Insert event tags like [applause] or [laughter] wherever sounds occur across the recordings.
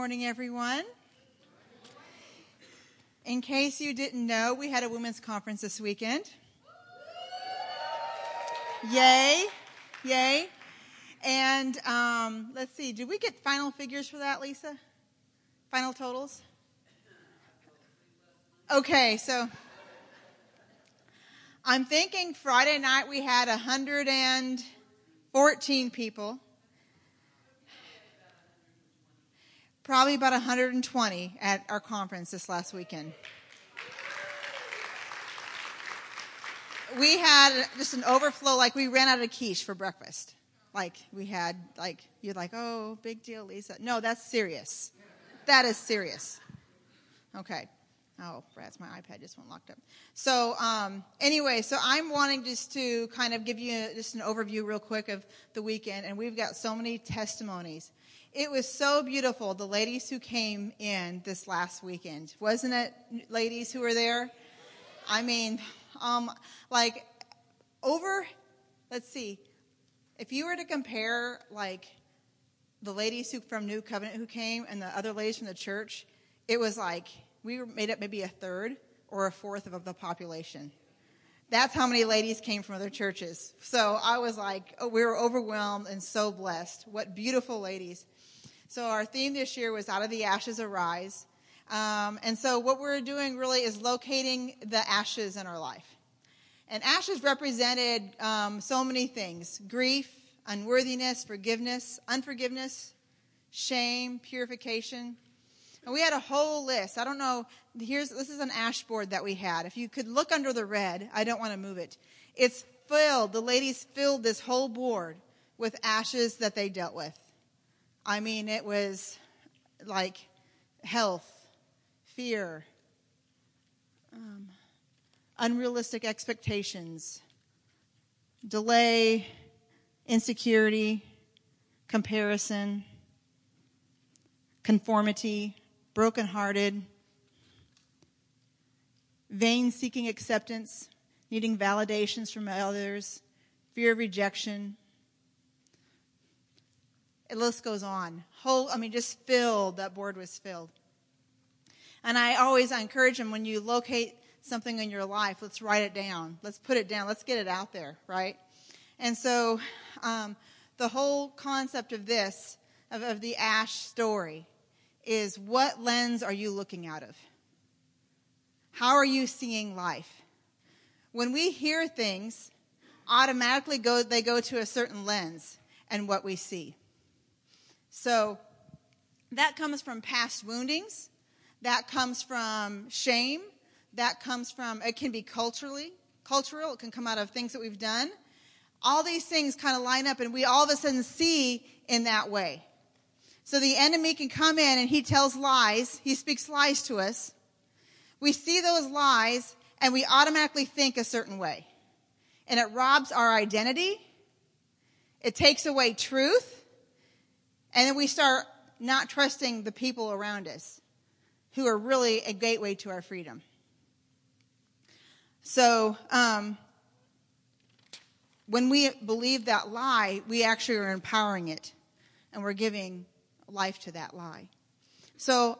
Morning, everyone. In case you didn't know, we had a women's conference this weekend. Yay! Yay! And um, let's see, did we get final figures for that, Lisa? Final totals? Okay, so I'm thinking Friday night we had 114 people. Probably about 120 at our conference this last weekend. We had just an overflow, like we ran out of quiche for breakfast. Like we had, like, you're like, oh, big deal, Lisa. No, that's serious. That is serious. Okay. Oh, rats, my iPad just went locked up. So, um, anyway, so I'm wanting just to kind of give you just an overview real quick of the weekend, and we've got so many testimonies. It was so beautiful, the ladies who came in this last weekend. Wasn't it, ladies who were there? I mean, um, like, over, let's see, if you were to compare, like, the ladies who from New Covenant who came and the other ladies from the church, it was like we made up maybe a third or a fourth of the population. That's how many ladies came from other churches. So I was like, oh, we were overwhelmed and so blessed. What beautiful ladies. So our theme this year was Out of the Ashes Arise. Um, and so what we're doing really is locating the ashes in our life. And ashes represented um, so many things grief, unworthiness, forgiveness, unforgiveness, shame, purification. And we had a whole list. I don't know. Here's this is an ash board that we had. If you could look under the red, I don't want to move it. It's filled. The ladies filled this whole board with ashes that they dealt with. I mean, it was like health, fear, um, unrealistic expectations, delay, insecurity, comparison, conformity, brokenhearted, vain seeking acceptance, needing validations from others, fear of rejection. The list goes on. Whole, I mean, just filled. That board was filled. And I always I encourage them when you locate something in your life, let's write it down. Let's put it down. Let's get it out there, right? And so, um, the whole concept of this, of, of the ash story, is what lens are you looking out of? How are you seeing life? When we hear things, automatically go, they go to a certain lens and what we see. So that comes from past woundings. That comes from shame. That comes from, it can be culturally, cultural. It can come out of things that we've done. All these things kind of line up and we all of a sudden see in that way. So the enemy can come in and he tells lies. He speaks lies to us. We see those lies and we automatically think a certain way. And it robs our identity. It takes away truth. And then we start not trusting the people around us who are really a gateway to our freedom. So, um, when we believe that lie, we actually are empowering it and we're giving life to that lie. So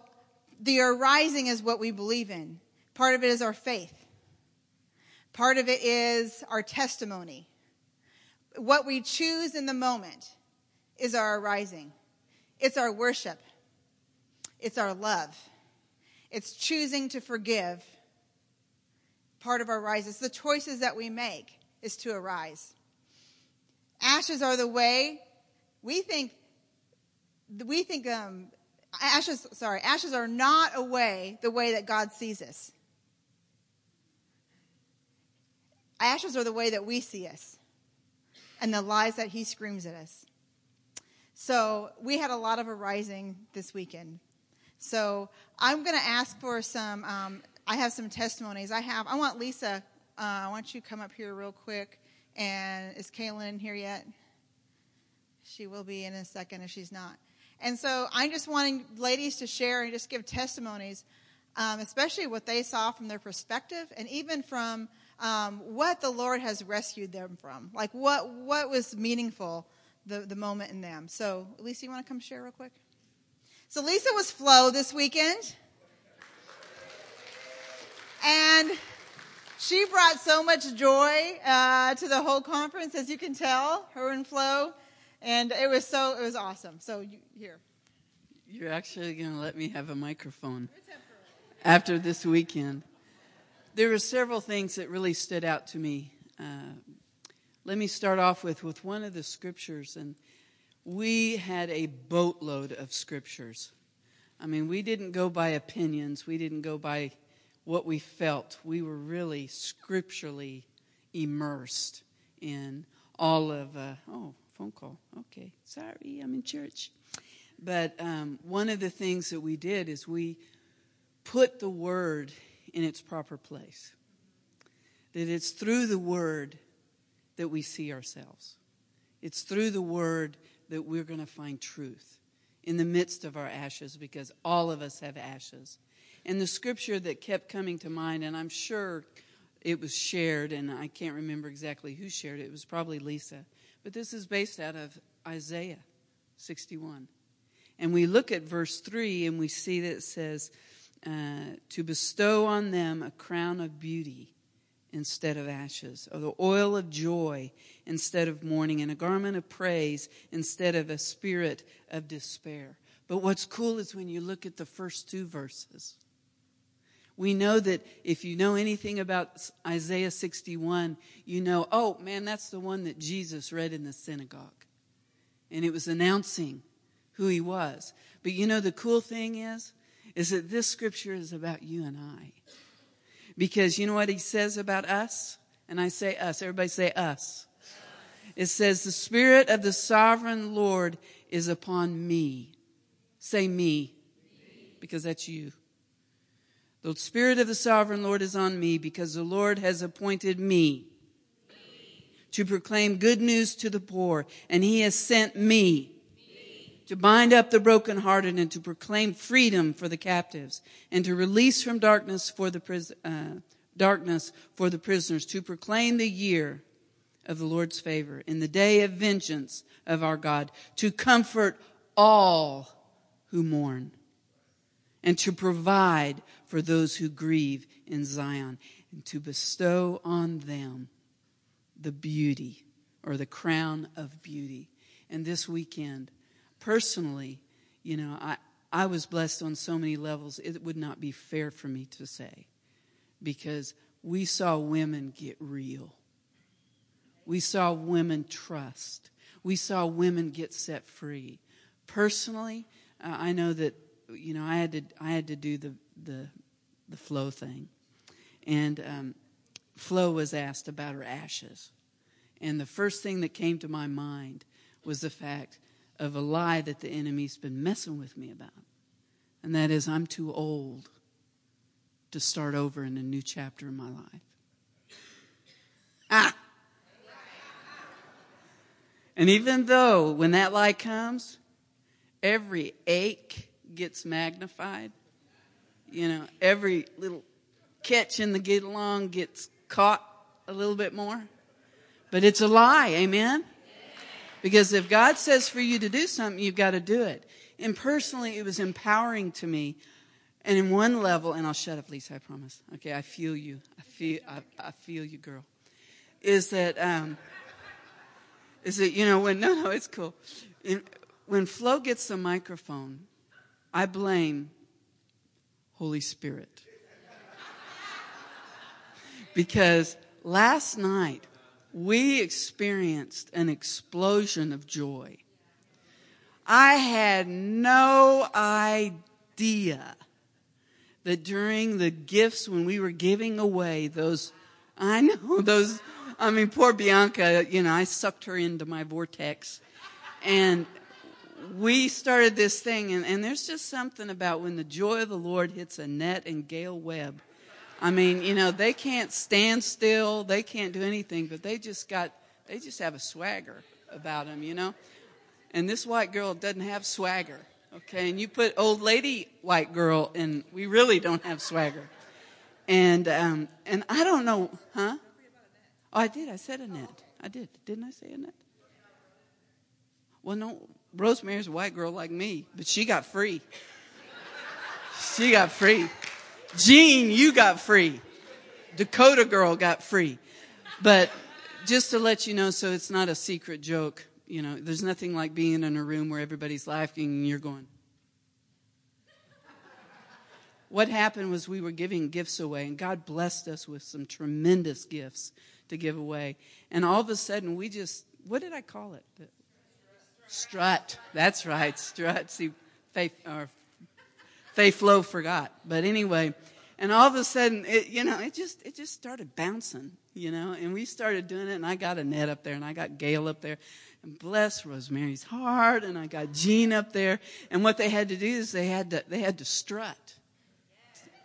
the arising is what we believe in. Part of it is our faith. Part of it is our testimony. What we choose in the moment is our arising. It's our worship. It's our love. It's choosing to forgive. Part of our rise is the choices that we make is to arise. Ashes are the way we think we think um, ashes, sorry, ashes are not a way the way that God sees us. Ashes are the way that we see us and the lies that he screams at us. So we had a lot of arising this weekend. So I'm going to ask for some. Um, I have some testimonies. I have. I want Lisa. Uh, I want you to come up here real quick. And is Kaylin in here yet? She will be in a second if she's not. And so I'm just wanting ladies to share and just give testimonies, um, especially what they saw from their perspective and even from um, what the Lord has rescued them from. Like what, what was meaningful the, the moment in them. So, Lisa, you want to come share real quick? So Lisa was Flo this weekend. And she brought so much joy uh, to the whole conference, as you can tell, her and Flo. And it was so, it was awesome. So you, here. You're actually going to let me have a microphone after this weekend. There were several things that really stood out to me. Uh, let me start off with, with one of the scriptures, and we had a boatload of scriptures. I mean, we didn't go by opinions, we didn't go by what we felt. We were really scripturally immersed in all of, uh, oh, phone call. Okay, sorry, I'm in church. But um, one of the things that we did is we put the word in its proper place. That it's through the word that we see ourselves. It's through the word that we're going to find truth in the midst of our ashes because all of us have ashes. And the scripture that kept coming to mind, and I'm sure it was shared, and I can't remember exactly who shared it, it was probably Lisa, but this is based out of Isaiah 61. And we look at verse 3 and we see that it says, uh, to bestow on them a crown of beauty instead of ashes, or the oil of joy instead of mourning, and a garment of praise instead of a spirit of despair. But what's cool is when you look at the first two verses. We know that if you know anything about Isaiah 61, you know, oh man, that's the one that Jesus read in the synagogue. And it was announcing who he was. But you know, the cool thing is, is that this scripture is about you and I. Because you know what he says about us? And I say us. Everybody say us. It says, the spirit of the sovereign Lord is upon me. Say me. Because that's you. The spirit of the sovereign Lord is on me because the Lord has appointed me to proclaim good news to the poor and he has sent me to bind up the brokenhearted and to proclaim freedom for the captives and to release from darkness for the pris- uh, darkness for the prisoners to proclaim the year of the Lord's favor in the day of vengeance of our God to comfort all who mourn and to provide for those who grieve in Zion and to bestow on them the beauty or the crown of beauty. And this weekend, personally, you know, I, I was blessed on so many levels, it would not be fair for me to say because we saw women get real. We saw women trust. We saw women get set free. Personally, uh, I know that you know I had to I had to do the the the Flo thing, and um, Flo was asked about her ashes, and the first thing that came to my mind was the fact of a lie that the enemy's been messing with me about. And that is, I'm too old to start over in a new chapter in my life. Ah! And even though when that lie comes, every ache gets magnified, you know, every little catch in the get along gets caught a little bit more. But it's a lie, amen? Because if God says for you to do something, you've got to do it. And personally, it was empowering to me. And in one level, and I'll shut up, Lisa, I promise. Okay, I feel you. I feel, I, I feel you, girl. Is that, um, is that, you know, when, no, no, it's cool. In, when Flo gets the microphone, I blame Holy Spirit. because last night, we experienced an explosion of joy. I had no idea that during the gifts when we were giving away those, I know those, I mean, poor Bianca, you know, I sucked her into my vortex and we started this thing and, and there's just something about when the joy of the Lord hits Annette and Gail Webb I mean, you know, they can't stand still. They can't do anything, but they just got, they just have a swagger about them, you know? And this white girl doesn't have swagger, okay? And you put old lady white girl, and we really don't have swagger. And, um, and I don't know, huh? Oh, I did. I said Annette. I did. Didn't I say Annette? Well, no, Rosemary's a white girl like me, but she got free. She got free. Jean, you got free. Dakota girl got free. But just to let you know, so it's not a secret joke, you know, there's nothing like being in a room where everybody's laughing and you're going. What happened was we were giving gifts away, and God blessed us with some tremendous gifts to give away. And all of a sudden, we just, what did I call it? Strut. That's right, strut. See, Faith, or Faith Flo forgot. But anyway, and all of a sudden, it, you know, it just, it just started bouncing, you know, and we started doing it, and I got Annette up there, and I got Gail up there, and bless Rosemary's heart, and I got Jean up there, and what they had to do is they had to, they had to strut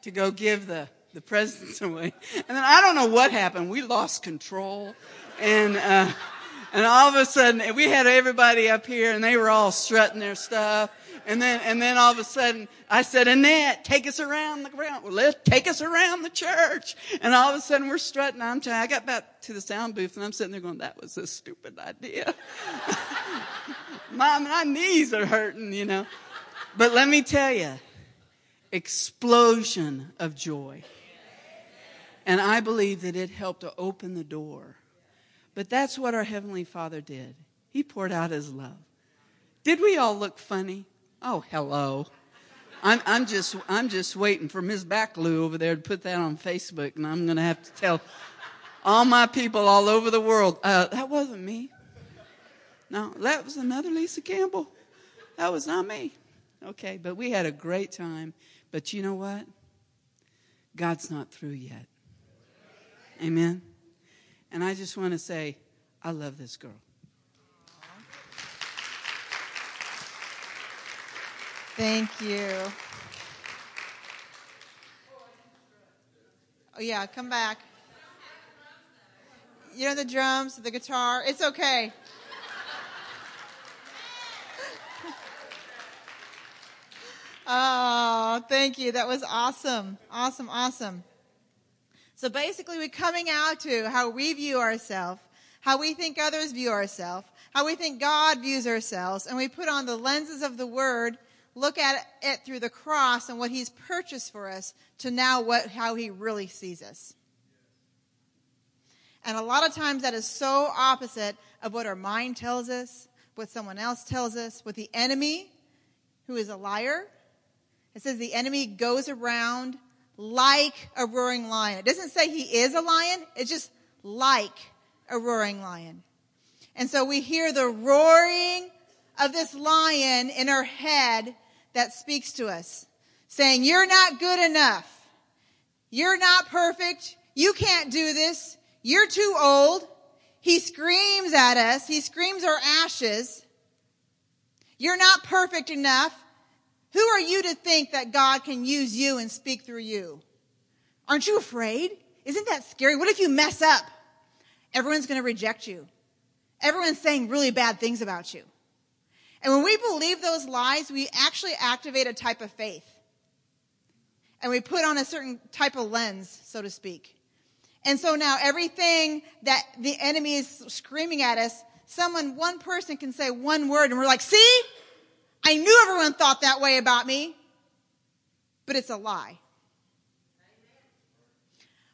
to go give the, the presents [laughs] away. And then I don't know what happened. We lost control, and, uh, and all of a sudden, we had everybody up here and they were all strutting their stuff. And then, and then all of a sudden, I said, Annette, take us around the ground. Let's take us around the church. And all of a sudden, we're strutting. I'm telling I got back to the sound booth and I'm sitting there going, that was a stupid idea. [laughs] Mom, my knees are hurting, you know. But let me tell you, explosion of joy. And I believe that it helped to open the door but that's what our Heavenly Father did. He poured out His love. Did we all look funny? Oh, hello. I'm, I'm just, I'm just waiting for Ms. Backloo over there to put that on Facebook, and I'm going to have to tell all my people all over the world, uh, that wasn't me. No, that was another Lisa Campbell. That was not me. Okay, but we had a great time. But you know what? God's not through yet. Amen. And I just want to say, I love this girl. Thank you. Oh, yeah, come back. You know the drums, the guitar. It's okay. [laughs] oh, thank you. That was awesome. Awesome, awesome. So basically, we're coming out to how we view ourselves, how we think others view ourselves, how we think God views ourselves, and we put on the lenses of the Word, look at it through the cross and what He's purchased for us, to now what how He really sees us. And a lot of times that is so opposite of what our mind tells us, what someone else tells us, what the enemy, who is a liar, it says the enemy goes around like a roaring lion. It doesn't say he is a lion, it's just like a roaring lion. And so we hear the roaring of this lion in our head that speaks to us, saying, You're not good enough. You're not perfect. You can't do this. You're too old. He screams at us. He screams our ashes. You're not perfect enough. Who are you to think that God can use you and speak through you? Aren't you afraid? Isn't that scary? What if you mess up? Everyone's going to reject you. Everyone's saying really bad things about you. And when we believe those lies, we actually activate a type of faith. And we put on a certain type of lens, so to speak. And so now everything that the enemy is screaming at us, someone, one person can say one word and we're like, see? I knew everyone thought that way about me, but it's a lie.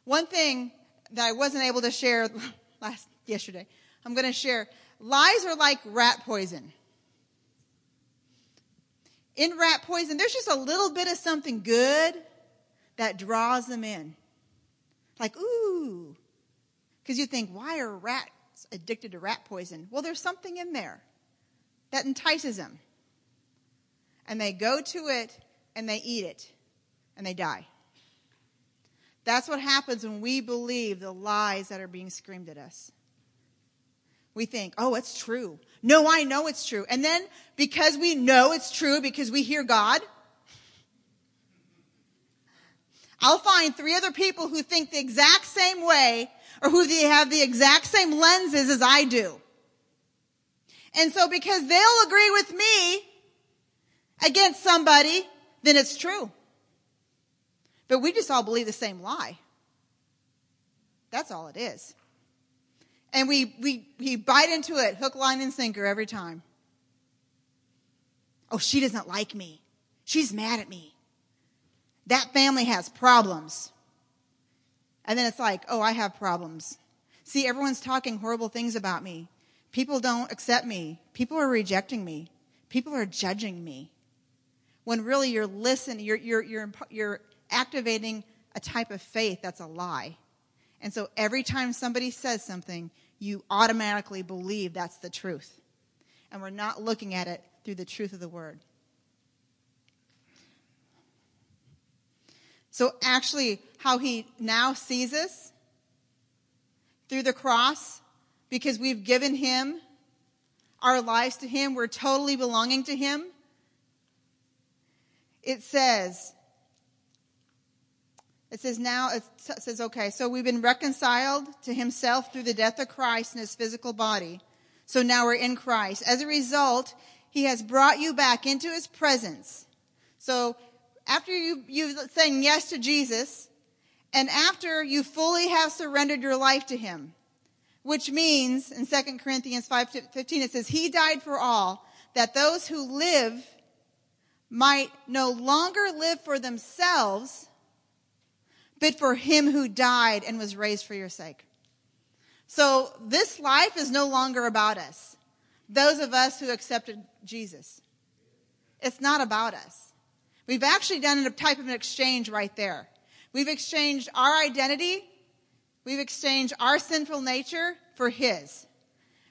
One thing that I wasn't able to share [laughs] last yesterday, I'm going to share. Lies are like rat poison. In rat poison, there's just a little bit of something good that draws them in. Like, ooh. Because you think, why are rats addicted to rat poison? Well, there's something in there that entices them and they go to it and they eat it and they die. That's what happens when we believe the lies that are being screamed at us. We think, oh, it's true. No, I know it's true. And then because we know it's true, because we hear God, I'll find three other people who think the exact same way or who they have the exact same lenses as I do. And so because they'll agree with me, against somebody, then it's true. But we just all believe the same lie. That's all it is. And we, we, we bite into it, hook, line, and sinker every time. Oh, she doesn't like me. She's mad at me. That family has problems. And then it's like, oh, I have problems. See, everyone's talking horrible things about me. People don't accept me. People are rejecting me. People are judging me. When really you're listening, you're, you're, you're, you're activating a type of faith that's a lie. And so every time somebody says something, you automatically believe that's the truth. And we're not looking at it through the truth of the word. So actually, how he now sees us through the cross, because we've given him our lives to him, we're totally belonging to him. It says, it says now, it says, okay, so we've been reconciled to himself through the death of Christ in his physical body. So now we're in Christ. As a result, he has brought you back into his presence. So after you, you saying yes to Jesus, and after you fully have surrendered your life to him, which means in 2 Corinthians 5:15 it says he died for all that those who live might no longer live for themselves but for him who died and was raised for your sake. So this life is no longer about us. Those of us who accepted Jesus. It's not about us. We've actually done a type of an exchange right there. We've exchanged our identity. We've exchanged our sinful nature for his.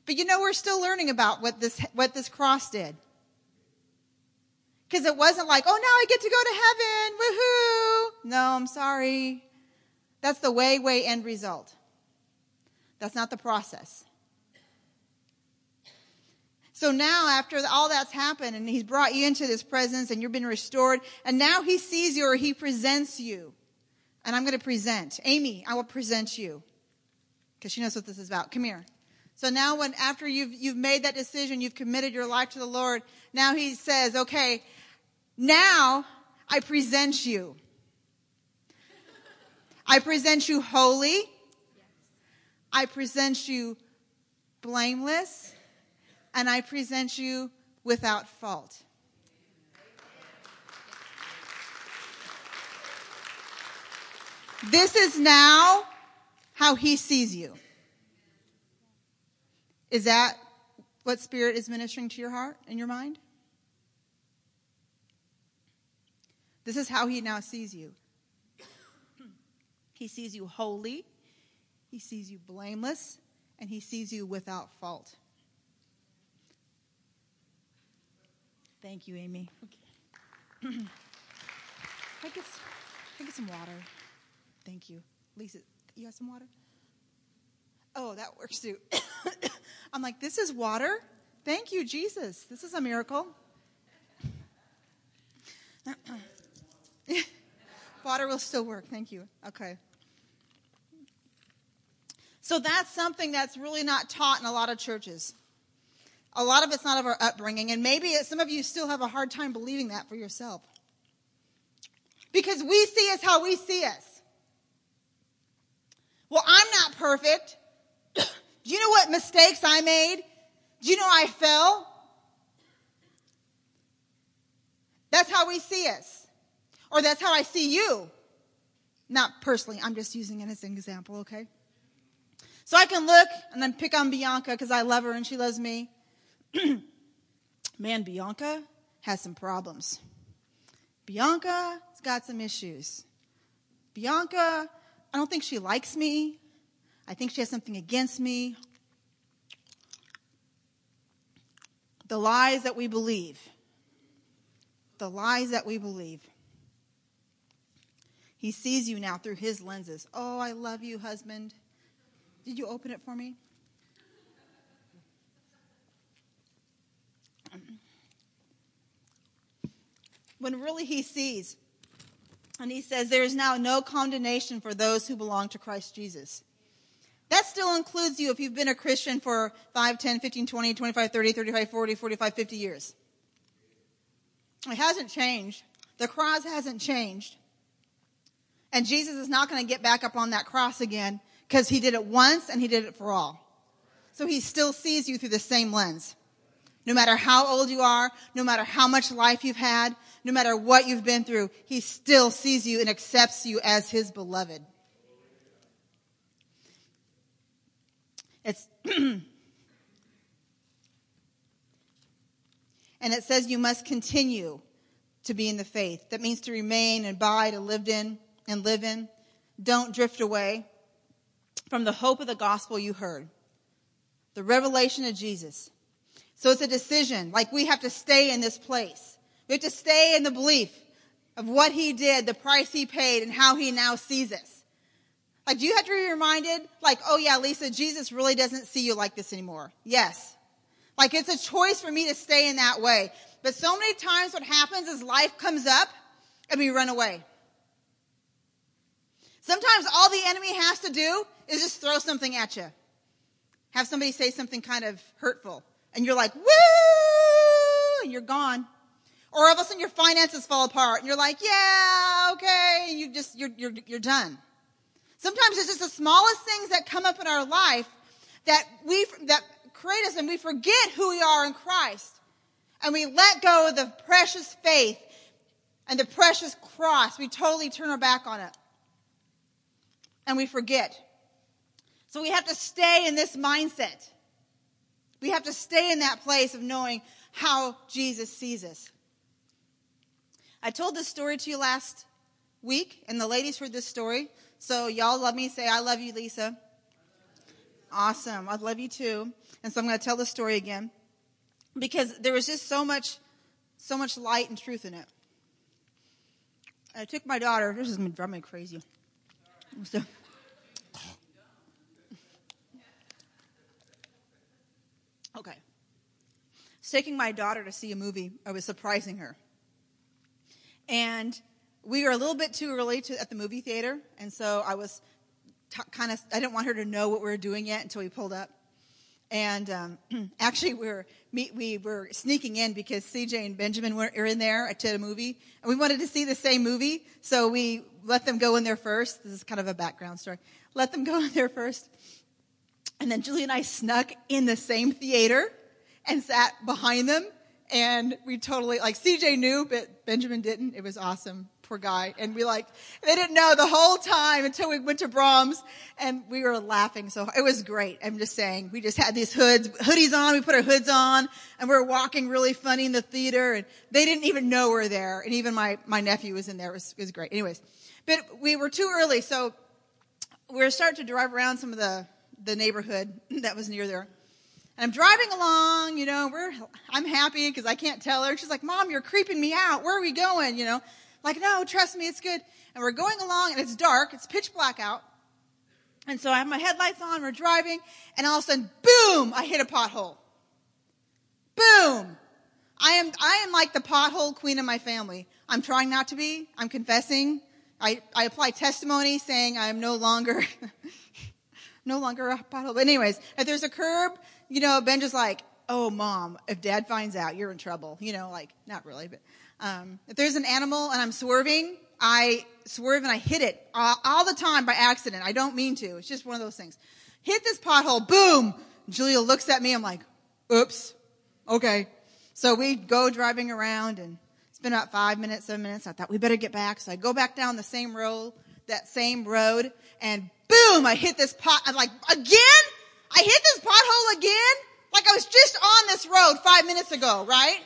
But you know, we're still learning about what this, what this cross did. Because it wasn't like, oh, now I get to go to heaven. Woohoo. No, I'm sorry. That's the way, way end result. That's not the process. So now, after all that's happened and he's brought you into this presence and you've been restored, and now he sees you or he presents you. And I'm going to present. Amy, I will present you. Because she knows what this is about. Come here. So now when, after you've, you've made that decision, you've committed your life to the Lord, now he says, okay, now I present you. I present you holy. I present you blameless. And I present you without fault. This is now how he sees you. Is that what Spirit is ministering to your heart and your mind? This is how he now sees you. He sees you holy, he sees you blameless, and he sees you without fault. Thank you, Amy. Okay. I get, I get some water. Thank you. Lisa, you have some water? Oh, that works too. [coughs] I'm like, this is water? Thank you, Jesus. This is a miracle. [coughs] [coughs] [laughs] Water will still work. Thank you. Okay. So that's something that's really not taught in a lot of churches. A lot of it's not of our upbringing, and maybe some of you still have a hard time believing that for yourself. Because we see us how we see us. Well, I'm not perfect. [coughs] Do you know what mistakes I made? Do you know I fell? That's how we see us. Or that's how I see you. Not personally, I'm just using it as an example, okay? So I can look and then pick on Bianca because I love her and she loves me. [clears throat] Man, Bianca has some problems. Bianca's got some issues. Bianca, I don't think she likes me. I think she has something against me. The lies that we believe. The lies that we believe. He sees you now through his lenses. Oh, I love you, husband. Did you open it for me? When really he sees, and he says, There is now no condemnation for those who belong to Christ Jesus. That still includes you if you've been a Christian for 5, 10, 15, 20, 25, 30, 35, 40, 45, 50 years. It hasn't changed. The cross hasn't changed. And Jesus is not going to get back up on that cross again because he did it once and he did it for all. So he still sees you through the same lens. No matter how old you are, no matter how much life you've had, no matter what you've been through, he still sees you and accepts you as his beloved. It's [clears throat] and it says you must continue to be in the faith. That means to remain and abide and lived in and live in. Don't drift away from the hope of the gospel you heard. The revelation of Jesus. So it's a decision. Like we have to stay in this place. We have to stay in the belief of what he did, the price he paid, and how he now sees us. Like, do you have to be reminded, like, oh yeah, Lisa, Jesus really doesn't see you like this anymore? Yes. Like, it's a choice for me to stay in that way. But so many times what happens is life comes up and we run away. Sometimes all the enemy has to do is just throw something at you. Have somebody say something kind of hurtful. And you're like, woo! And you're gone. Or all of a sudden your finances fall apart and you're like, yeah, okay. And you just, you're, you're, you're done. Sometimes it's just the smallest things that come up in our life that we, that create us and we forget who we are in Christ. And we let go of the precious faith and the precious cross. We totally turn our back on it. And we forget. So we have to stay in this mindset. We have to stay in that place of knowing how Jesus sees us. I told this story to you last week, and the ladies heard this story. So y'all love me. Say, I love you, Lisa. Awesome. I love you too. And so I'm going to tell the story again because there was just so much, so much light and truth in it. I took my daughter. This is drive me crazy. So, okay. Taking my daughter to see a movie. I was surprising her. And we were a little bit too early to, at the movie theater. And so I was t- kind of, I didn't want her to know what we were doing yet until we pulled up. And um, [clears throat] actually, we were we were sneaking in because CJ and Benjamin were in there to a movie, and we wanted to see the same movie, so we let them go in there first. This is kind of a background story. Let them go [laughs] in there first, and then Julie and I snuck in the same theater and sat behind them, and we totally like CJ knew, but Benjamin didn't. It was awesome poor guy. And we like, they didn't know the whole time until we went to Braum's and we were laughing. So it was great. I'm just saying, we just had these hoods, hoodies on. We put our hoods on and we were walking really funny in the theater and they didn't even know we are there. And even my, my nephew was in there. It was, it was great. Anyways, but we were too early. So we were starting to drive around some of the, the neighborhood [laughs] that was near there. And I'm driving along, you know, we're, I'm happy because I can't tell her. She's like, Mom, you're creeping me out. Where are we going? You know, like, no, trust me, it's good. And we're going along and it's dark. It's pitch black out. And so I have my headlights on. We're driving and all of a sudden, boom, I hit a pothole. Boom. I am, I am like the pothole queen of my family. I'm trying not to be. I'm confessing. I, I apply testimony saying I am no longer, [laughs] no longer a pothole. But anyways, if there's a curb, you know, Ben just like, oh mom, if dad finds out, you're in trouble. You know, like, not really, but um, if there's an animal and I'm swerving, I swerve and I hit it all, all the time by accident. I don't mean to. It's just one of those things. Hit this pothole, boom! Julia looks at me. I'm like, oops. Okay. So we go driving around and been about five minutes, seven minutes. I thought we better get back. So I go back down the same road, that same road and boom, I hit this pot. I'm like, again? I hit this pothole again? Like I was just on this road five minutes ago, right?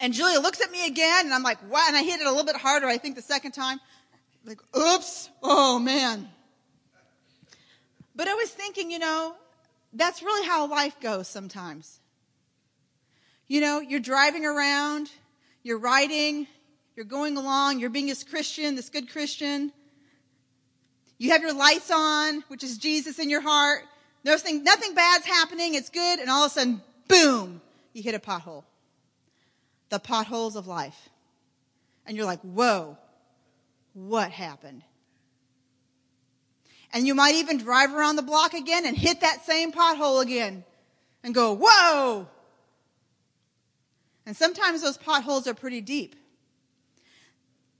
And Julia looks at me again, and I'm like, what? And I hit it a little bit harder, I think, the second time. Like, oops, oh man. But I was thinking, you know, that's really how life goes sometimes. You know, you're driving around, you're riding, you're going along, you're being this Christian, this good Christian. You have your lights on, which is Jesus in your heart. Nothing, nothing bad's happening, it's good, and all of a sudden, boom, you hit a pothole the potholes of life. And you're like, whoa, what happened? And you might even drive around the block again and hit that same pothole again and go, whoa! And sometimes those potholes are pretty deep.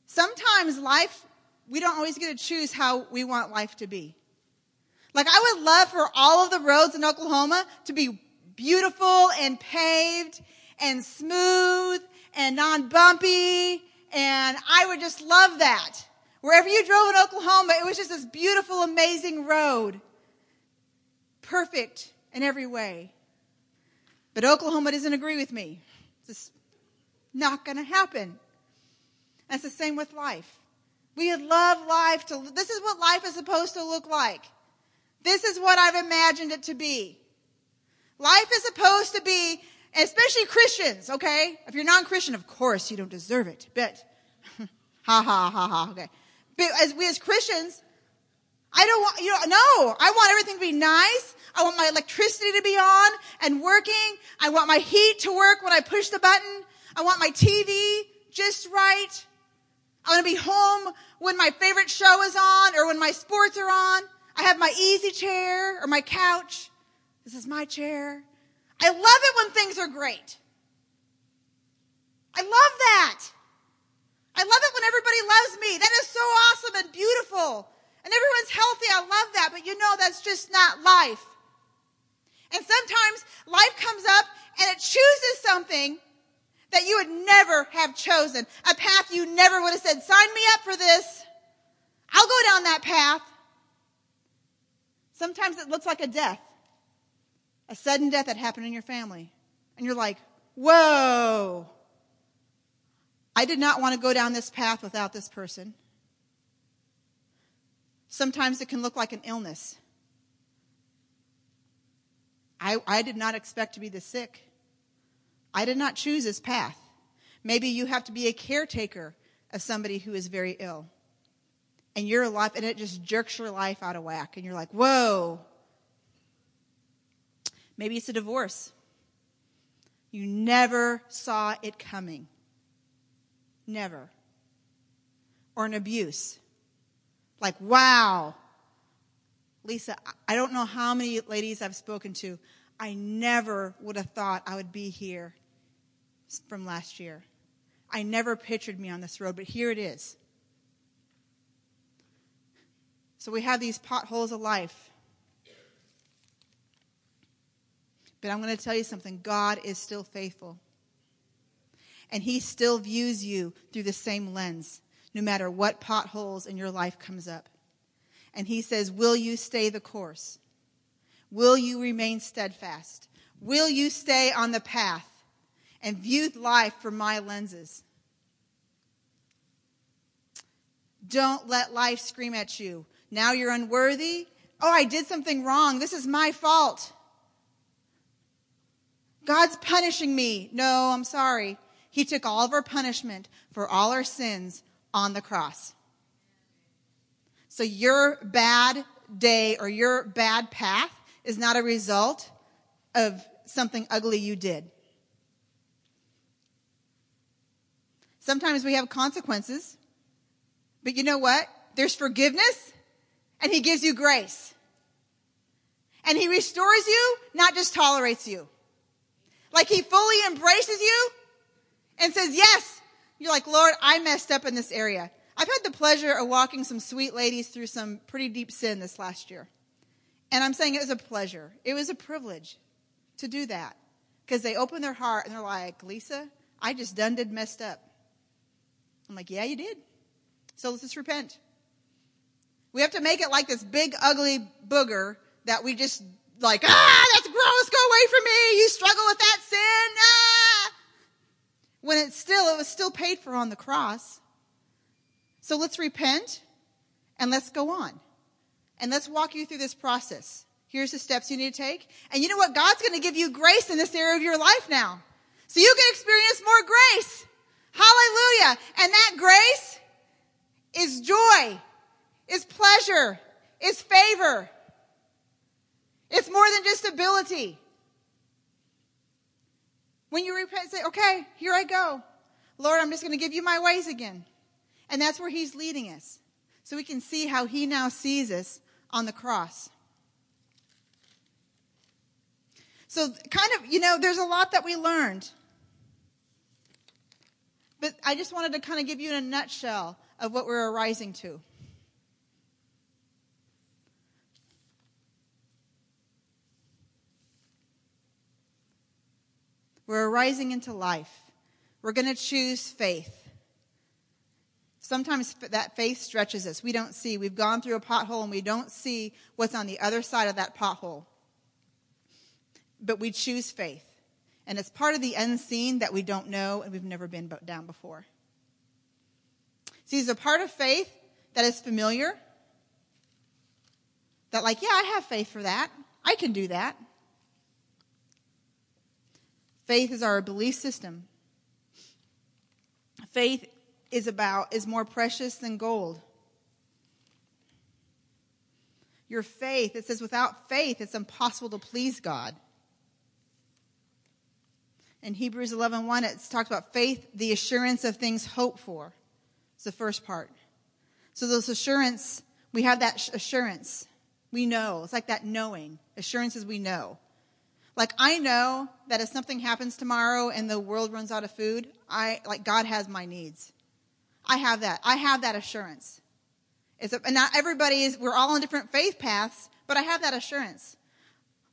Sometimes life, we don't always get to choose how we want life to be. Like I would love for all of the roads in Oklahoma to be beautiful and paved and smooth and non-bumpy. And I would just love that. Wherever you drove in Oklahoma, it was just this beautiful, amazing road. Perfect in every way. But Oklahoma doesn't agree with me. It's just not going to happen. That's the same with life. We love life to, this is what life is supposed to look like. This is what I've imagined it to be. Life is supposed to be, especially Christians, okay? If you're non-Christian, of course you don't deserve it, but, [laughs] ha ha ha ha, okay. But as we as Christians, I don't want, you know, no, I want everything to be nice. I want my electricity to be on and working. I want my heat to work when I push the button. I want my TV just right. I want to be home when my favorite show is on or when my sports are on. I have my easy chair or my couch. This is my chair. I love it when things are great. I love that. I love it when everybody loves me. That is so awesome and beautiful. And everyone's healthy. I love that. But you know, that's just not life. And sometimes life comes up and it chooses something that you would never have chosen. A path you never would have said, sign me up for this. I'll go down that path. Sometimes it looks like a death, a sudden death that happened in your family. And you're like, whoa, I did not want to go down this path without this person. Sometimes it can look like an illness. I, I did not expect to be this sick. I did not choose this path. Maybe you have to be a caretaker of somebody who is very ill. And your life, and it just jerks your life out of whack. And you're like, whoa. Maybe it's a divorce. You never saw it coming. Never. Or an abuse. Like, wow. Lisa, I don't know how many ladies I've spoken to. I never would have thought I would be here from last year. I never pictured me on this road, but here it is. So we have these potholes of life. But I'm going to tell you something God is still faithful. And He still views you through the same lens, no matter what potholes in your life comes up. And He says, Will you stay the course? Will you remain steadfast? Will you stay on the path? and view life from my lenses. Don't let life scream at you. Now you're unworthy. Oh, I did something wrong. This is my fault. God's punishing me. No, I'm sorry. He took all of our punishment for all our sins on the cross. So your bad day or your bad path is not a result of something ugly you did. Sometimes we have consequences. But you know what? There's forgiveness and he gives you grace. And he restores you, not just tolerates you. Like he fully embraces you and says, yes. You're like, Lord, I messed up in this area. I've had the pleasure of walking some sweet ladies through some pretty deep sin this last year. And I'm saying it was a pleasure. It was a privilege to do that. Because they open their heart and they're like, Lisa, I just done did messed up. I'm like, yeah, you did. So let's just repent. We have to make it like this big, ugly booger that we just like, ah, that's gross, go away from me. You struggle with that sin. Ah. When it's still, it was still paid for on the cross. So let's repent and let's go on. And let's walk you through this process. Here's the steps you need to take. And you know what? God's going to give you grace in this area of your life now. So you can experience more grace. Hallelujah. And that grace is joy, is pleasure, is favor. It's more than just ability. When you repent, say, okay, here I go. Lord, I'm just going to give you my ways again. And that's where he's leading us. So we can see how he now sees us on the cross. So kind of, you know, there's a lot that we learned. But I just wanted to kind of give you in a nutshell of what we're arising to. We're arising into life. We're going to choose faith. Sometimes that faith stretches us. We don't see. We've gone through a pothole and we don't see what's on the other side of that pothole. But we choose faith. And it's part of the unseen that we don't know and we've never been down before. See, there's a part of faith that is familiar. That, like, yeah, I have faith for that. I can do that. Faith is our belief system. Faith is about is more precious than gold. Your faith, it says without faith it's impossible to please God. In Hebrews 11:1 1, it talks about faith, the assurance of things hoped for. It's the first part. So those assurance, we have that assurance. We know. It's like that knowing. Assurance is we know. Like I know that if something happens tomorrow and the world runs out of food, I like God has my needs. I have that. I have that assurance. It's a, and not everybody is. We're all on different faith paths, but I have that assurance.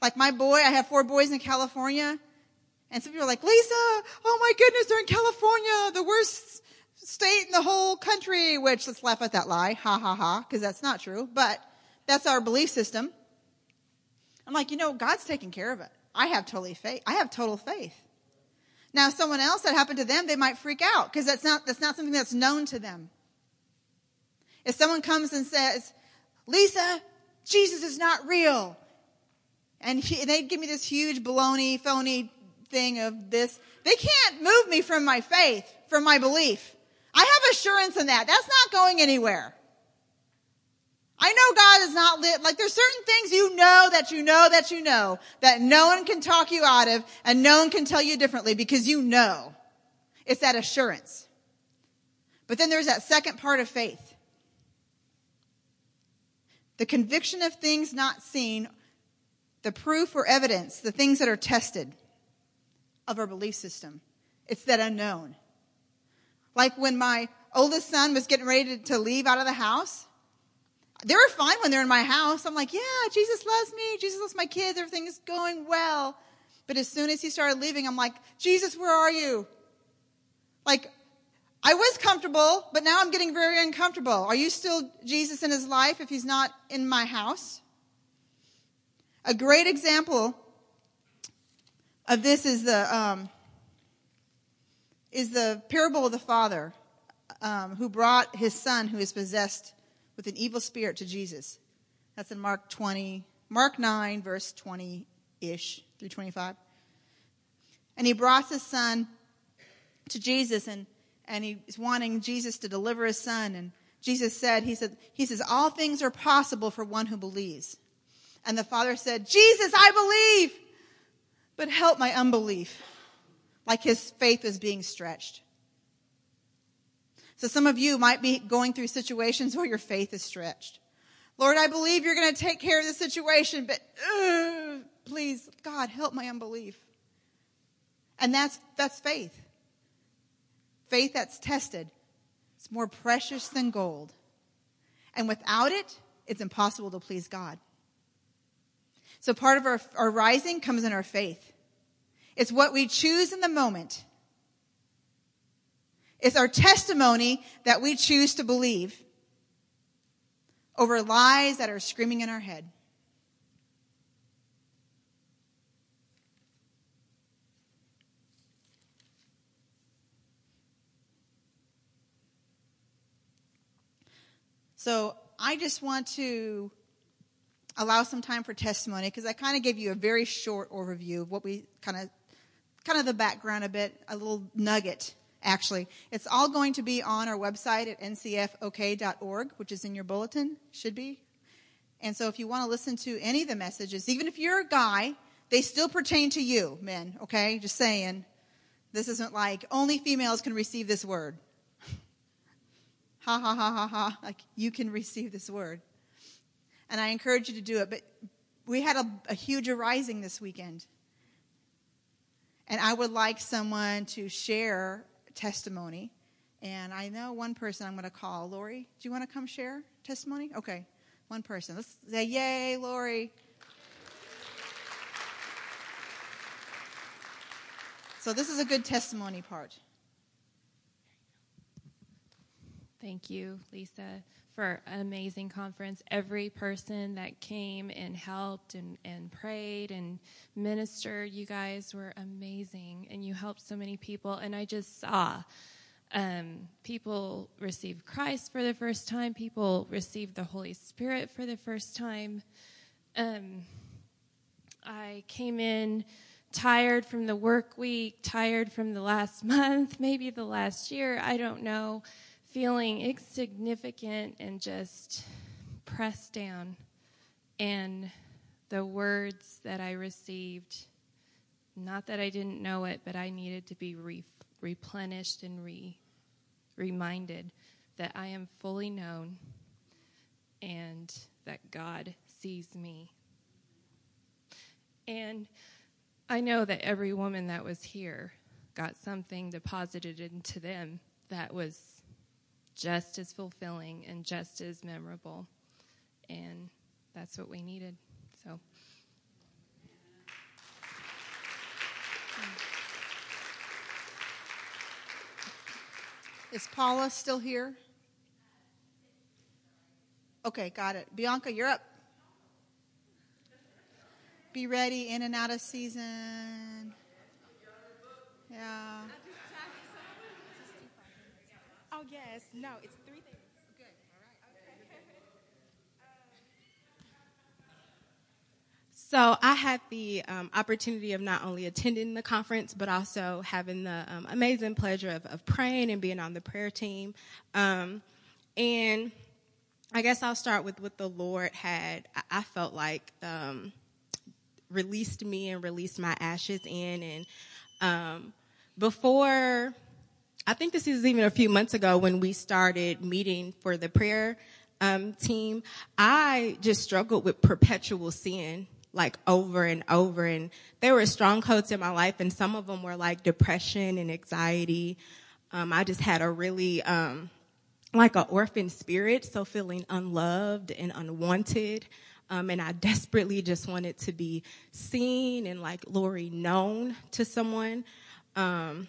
Like my boy, I have four boys in California, and some people are like, Lisa, oh my goodness, they're in California, the worst state in the whole country. Which let's laugh at that lie, ha ha ha, because that's not true. But that's our belief system. I'm like, you know, God's taking care of it. I have totally faith. I have total faith. Now, someone else that happened to them, they might freak out because that's not, that's not something that's known to them. If someone comes and says, Lisa, Jesus is not real, and he, they give me this huge baloney, phony thing of this, they can't move me from my faith, from my belief. I have assurance in that. That's not going anywhere. I know God is not lit. Like there's certain things you know that you know that you know that no one can talk you out of and no one can tell you differently because you know. It's that assurance. But then there's that second part of faith. The conviction of things not seen, the proof or evidence, the things that are tested of our belief system. It's that unknown. Like when my oldest son was getting ready to, leave out of the house, they were fine when they're in my house. I'm like, yeah, Jesus loves me. Jesus loves my kids. Everything is going well. But as soon as he started leaving, I'm like, Jesus, where are you? Like, I was comfortable, but now I'm getting very uncomfortable. Are you still Jesus in his life if he's not in my house? A great example of this is the um, is the parable of the father um, who brought his son who is possessed with an evil spirit to Jesus. That's in Mark 20, Mark 9, verse 20 ish through 25. And he brought his son to Jesus and, and he's wanting Jesus to deliver his son. And Jesus said, he said, he says, all things are possible for one who believes. And the father said, Jesus, I believe, but help my unbelief. Like his faith was being stretched. So some of you might be going through situations where your faith is stretched. Lord, I believe you're going to take care of the situation, but uh, please, God, help my unbelief. And that's, that's faith. Faith that's tested. It's more precious than gold. And without it, it's impossible to please God. So part of our, our rising comes in our faith. It's what we choose in the moment it's our testimony that we choose to believe over lies that are screaming in our head. So I just want to allow some time for testimony because I kind of gave you a very short overview of what we kind of, kind of the background a bit, a little nugget actually. It's all going to be on our website at ncfok.org, which is in your bulletin, should be. And so if you want to listen to any of the messages, even if you're a guy, they still pertain to you, men, okay? Just saying. This isn't like only females can receive this word. [laughs] ha ha ha ha ha. Like you can receive this word. And I encourage you to do it. But we had a, a huge arising this weekend. And I would like someone to share testimony. And I know one person I'm going to call. Lori, do you want to come share testimony? Okay, one person. Let's say, Yay, Lori. So this is a good testimony part. Thank you, Lisa, for an amazing conference. Every person that came and helped and, and prayed and ministered, you guys were amazing and you helped so many people. And I just saw um, people receive Christ for the first time, people receive the Holy Spirit for the first time. Um, I came in tired from the work week, tired from the last [laughs] month, maybe the last year, I don't know, feeling insignificant and just pressed down. And the words that I received, not that I didn't know it, but I needed to be re- replenished and re- reminded that I am fully known and that God sees me. And I know that every woman that was here got something deposited into them that was just as fulfilling and just as memorable. And that's what we needed. So. Is Paula still here? Okay, got it. Bianca, you're up. Be ready in and out of season. Yeah. Oh, yes. No, it's three things. Good. All right. Okay. So I had the um, opportunity of not only attending the conference, but also having the um, amazing pleasure of, of, praying and being on the prayer team. Um, and I guess I'll start with what the Lord had. I, felt like um, released me and released my ashes in. And um, before, I think this is even a few months ago when we started meeting for the prayer um, team, I just struggled with perpetual sin like over and over. And there were strongholds in my life, and some of them were like depression and anxiety. Um, I just had a really, um, like an orphan spirit, so feeling unloved and unwanted. Um, and I [laughs] desperately just wanted to be seen and like Lori known to someone. Um,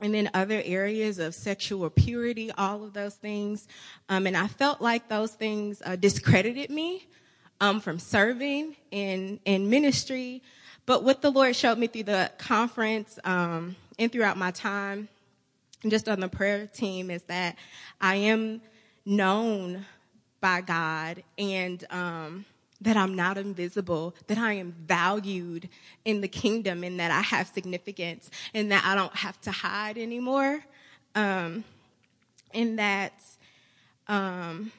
and then other areas of sexual purity, all of those things. Um, and I felt like those things uh, discredited me um, from serving in in ministry. But what the Lord showed me through the conference um, and throughout my time, just on the prayer team, is that I am known by God and um, that I'm not invisible, that I am valued in the kingdom, and that I have significance, and that I don't have to hide anymore, um, and that um,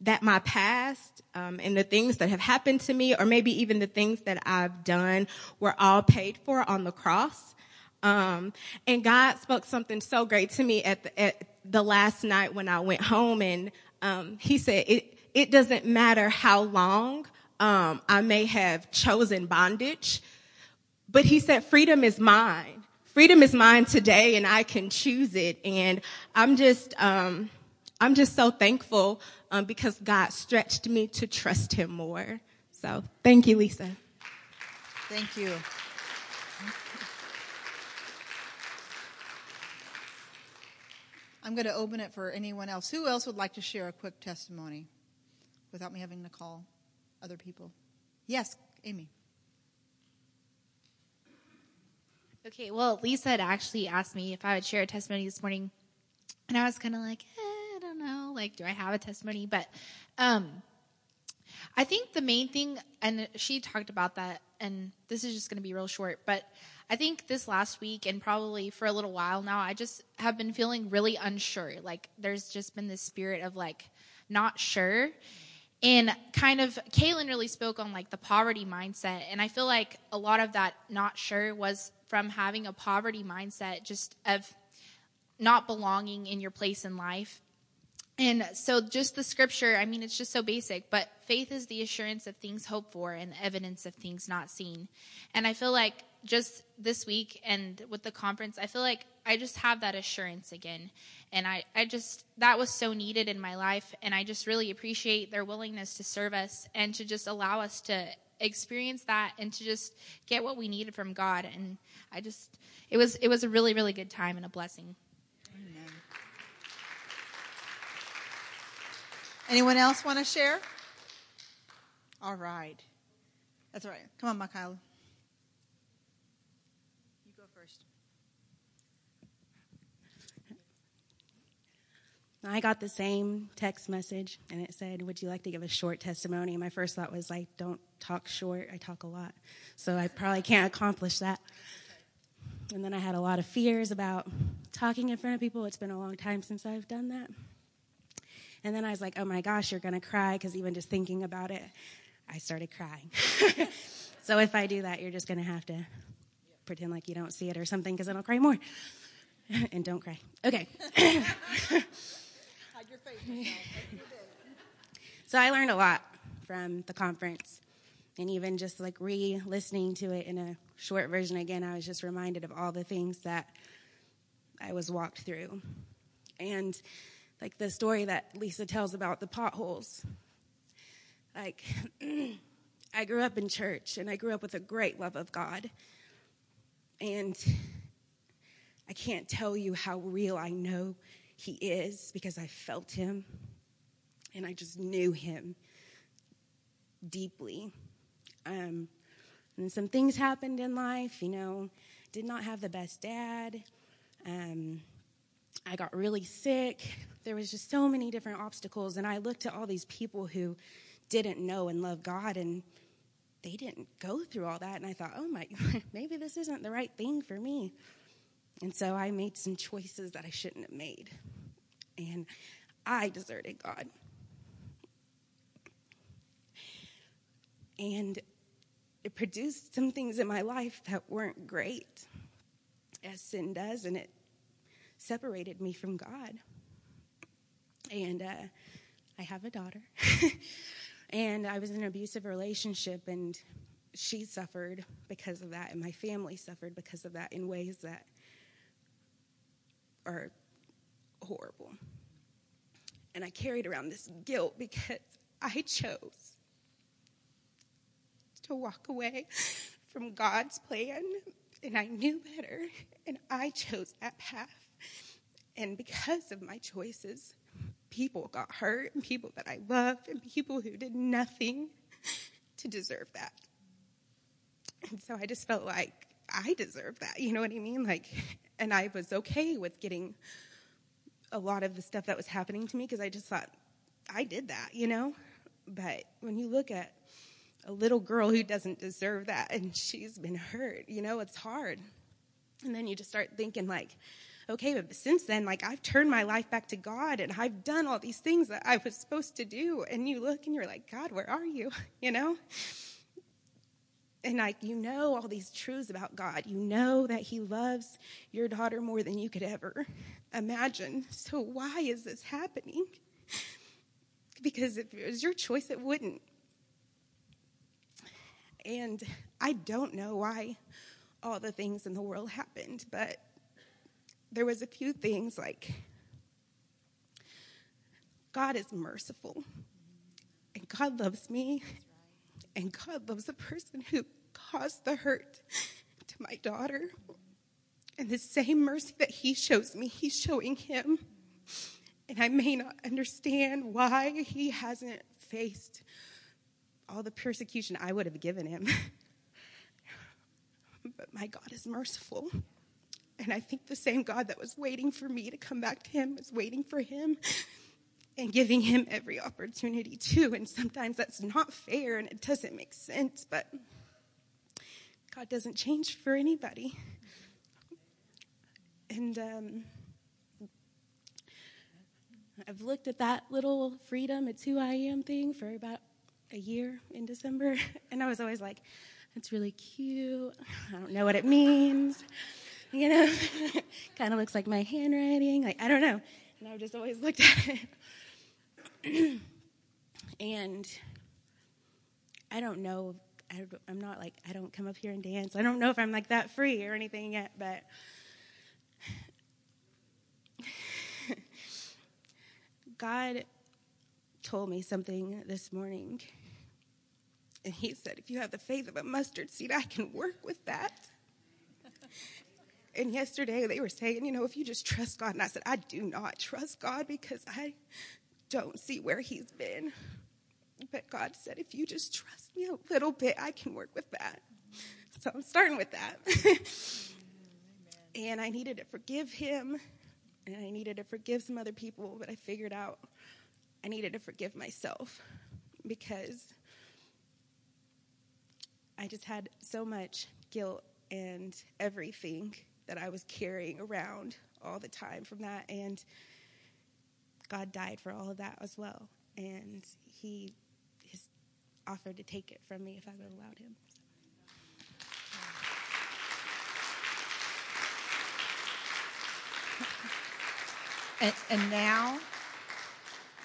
that my past um, and the things that have happened to me, or maybe even the things that I've done, were all paid for on the cross. Um, and God spoke something so great to me at the, at the last night when I went home, and um, He said, "It it doesn't matter how long um, I may have chosen bondage, but He said, freedom is mine. Freedom is mine today, and I can choose it. And I'm just." Um, I'm just so thankful um, because God stretched me to trust Him more. So thank you, Lisa. Thank you. I'm going to open it for anyone else. Who else would like to share a quick testimony without me having to call other people? Yes, Amy. Okay, well, Lisa had actually asked me if I would share a testimony this morning, and I was kind of like, eh don't know, like, do I have a testimony? But um, I think the main thing, and she talked about that, and this is just going to be real short, but I think this last week and probably for a little while now, I just have been feeling really unsure. Like, there's just been this spirit of like, not sure. And kind of, Kaylin really spoke on like the poverty mindset. And I feel like a lot of that not sure was from having a poverty mindset, just of not belonging in your place in life and so just the scripture, I mean, it's just so basic, but faith is the assurance of things hoped for and the evidence of things not seen. And I feel like just this week and with the conference, I feel like I just have that assurance again. And I, I just, that was so needed in my life. And I just really appreciate their willingness to serve us and to just allow us to experience that and to just get what we needed from God. And I just, it was, it was a really, really good time and a blessing. Anyone else want to share? All right. That's all right. Come on, Mikhail. You go first. I got the same text message and it said, Would you like to give a short testimony? My first thought was, like, don't talk short. I talk a lot. So I probably can't accomplish that. And then I had a lot of fears about talking in front of people. It's been a long time since I've done that. And then I was like, oh my gosh, you're going to cry because even just thinking about it, I started crying. [laughs] so if I do that, you're just going to have to pretend like you don't see it or something because then I'll cry more. [laughs] and don't cry. Okay. [laughs] [laughs] so I learned a lot from the conference. And even just like re listening to it in a short version again, I was just reminded of all the things that I was walked through. And like the story that Lisa tells about the potholes. Like, [clears throat] I grew up in church and I grew up with a great love of God. And I can't tell you how real I know He is because I felt Him and I just knew Him deeply. Um, and some things happened in life, you know, did not have the best dad. Um, I got really sick. There was just so many different obstacles. And I looked at all these people who didn't know and love God and they didn't go through all that. And I thought, oh my, [laughs] maybe this isn't the right thing for me. And so I made some choices that I shouldn't have made. And I deserted God. And it produced some things in my life that weren't great, as sin does, and it separated me from God. And uh, I have a daughter. [laughs] and I was in an abusive relationship, and she suffered because of that, and my family suffered because of that in ways that are horrible. And I carried around this guilt because [laughs] I chose to walk away from God's plan, and I knew better, and I chose that path. And because of my choices, people got hurt, and people that I loved, and people who did nothing [laughs] to deserve that. And so I just felt like I deserve that. You know what I mean? Like, and I was okay with getting a lot of the stuff that was happening to me because I just thought I did that, you know? But when you look at a little girl who doesn't deserve that and she's been hurt, you know, it's hard. And then you just start thinking, like, okay, but since then, like, I've turned my life back to God and I've done all these things that I was supposed to do. And you look and you're like, God, where are you? [laughs] You know? And like, you know all these truths about God. You know that He loves your daughter more than you could ever imagine. So why is this happening? Because if it was your choice, it wouldn't. And I don't know why all the things in the world happened, but there was a few things like God is merciful and God loves me and God loves the person who caused the hurt to my daughter. And the same mercy that he shows me, he's showing him. And I may not understand why he hasn't faced all the persecution I would have given him. [laughs] but my God is merciful. And I think the same God that was waiting for me to come back to him is waiting for him and giving him every opportunity too. And sometimes that's not fair and it doesn't make sense, but God doesn't change for anybody. And um, I've looked at that little freedom, it's who I am thing for about a year in December. [laughs] And I was always like, that's really cute. I don't know what it means. You know, [laughs] kind of looks like my handwriting. Like, I don't know. And I've just always looked at it. [clears throat] and I don't know. I, I'm not like, I don't come up here and dance. I don't know if I'm like that free or anything yet, but [laughs] God told me something this morning And he said, If you have the faith of a mustard seed, I can work with that. and yesterday they were saying, You know, if you just trust God. And I said, I do not trust God because I don't see where he's been. But God said, If you just trust me a little bit, I can work with that. So I'm starting with that. and I needed to forgive him and I needed to forgive some other people, but I figured out I needed to forgive myself because I just had so much guilt and everything that I was carrying around all the time from that. And God died for all of that as well. And He offered to take it from me if I would allow Him. And, and now,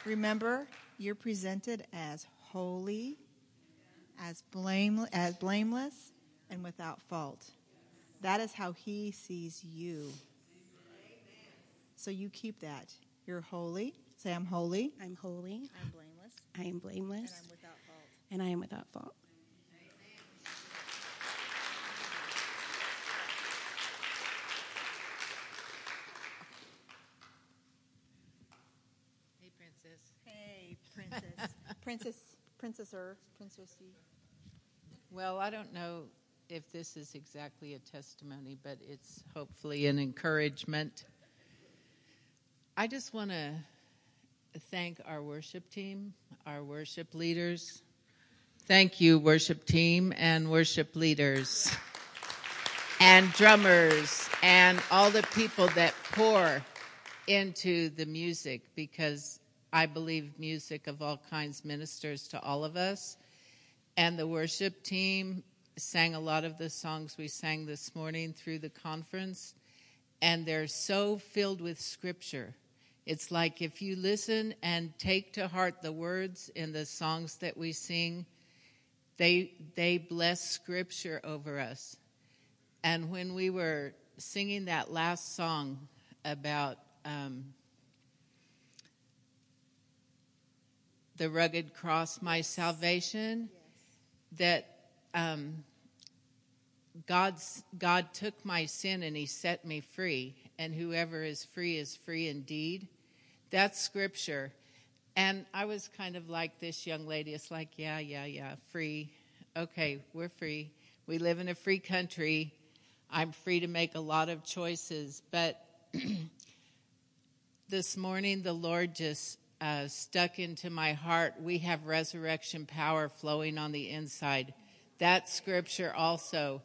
remember, you're presented as holy, as, blame, as blameless, and without fault. That is how he sees you. So you keep that. You're holy. Say, I'm holy. I'm holy. I'm blameless. I am blameless. And I'm without fault. And I am without fault. Hey, Princess. Hey, princess. [laughs] princess, Princess princesser, princessy. Well, I don't know if this is exactly a testimony, but it's hopefully an encouragement. I just want to thank our worship team, our worship leaders. Thank you, worship team and worship leaders, and drummers, and all the people that pour into the music because I believe music of all kinds ministers to all of us. And the worship team sang a lot of the songs we sang this morning through the conference, and they're so filled with scripture. It's like if you listen and take to heart the words in the songs that we sing, they, they bless scripture over us. And when we were singing that last song about um, the rugged cross, my salvation, that um, God's, God took my sin and He set me free, and whoever is free is free indeed. That's scripture. And I was kind of like this young lady. It's like, yeah, yeah, yeah, free. Okay, we're free. We live in a free country. I'm free to make a lot of choices. But [clears throat] this morning, the Lord just uh, stuck into my heart. We have resurrection power flowing on the inside. That scripture also.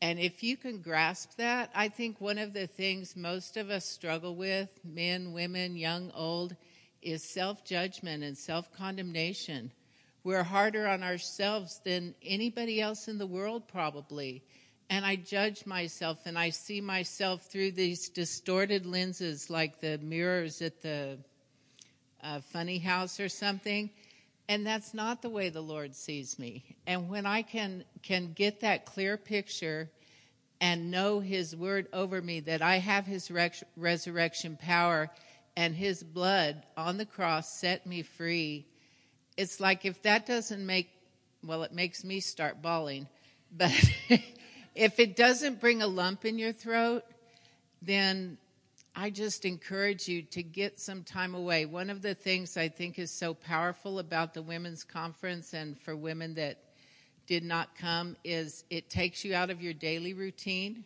And if you can grasp that, I think one of the things most of us struggle with, men, women, young, old, is self judgment and self condemnation. We're harder on ourselves than anybody else in the world, probably. And I judge myself and I see myself through these distorted lenses, like the mirrors at the uh, funny house or something. And that's not the way the Lord sees me. And when I can, can get that clear picture and know His word over me that I have His res- resurrection power and His blood on the cross set me free, it's like if that doesn't make, well, it makes me start bawling. But [laughs] if it doesn't bring a lump in your throat, then I just encourage you to get some time away. One of the things I think is so powerful about the women's conference and for women that did not come is it takes you out of your daily routine.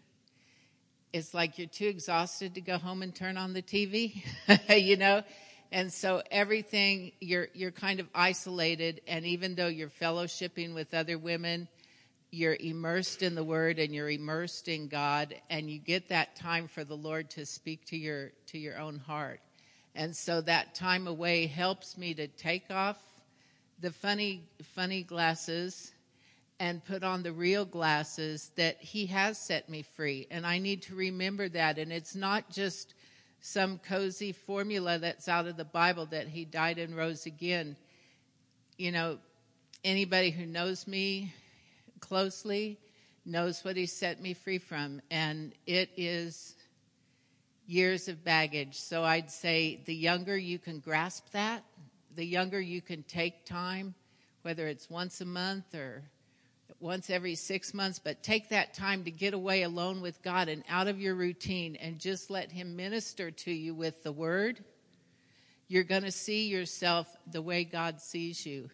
It's like you're too exhausted to go home and turn on the TV, [laughs] you know? And so everything you're you're kind of isolated and even though you're fellowshipping with other women, you're immersed in the word and you're immersed in God and you get that time for the Lord to speak to your to your own heart. And so that time away helps me to take off the funny funny glasses and put on the real glasses that he has set me free and I need to remember that and it's not just some cozy formula that's out of the Bible that he died and rose again. You know, anybody who knows me closely knows what he set me free from, and it is years of baggage. So I'd say the younger you can grasp that, the younger you can take time whether it's once a month or once every six months, but take that time to get away alone with God and out of your routine and just let Him minister to you with the Word. You're going to see yourself the way God sees you.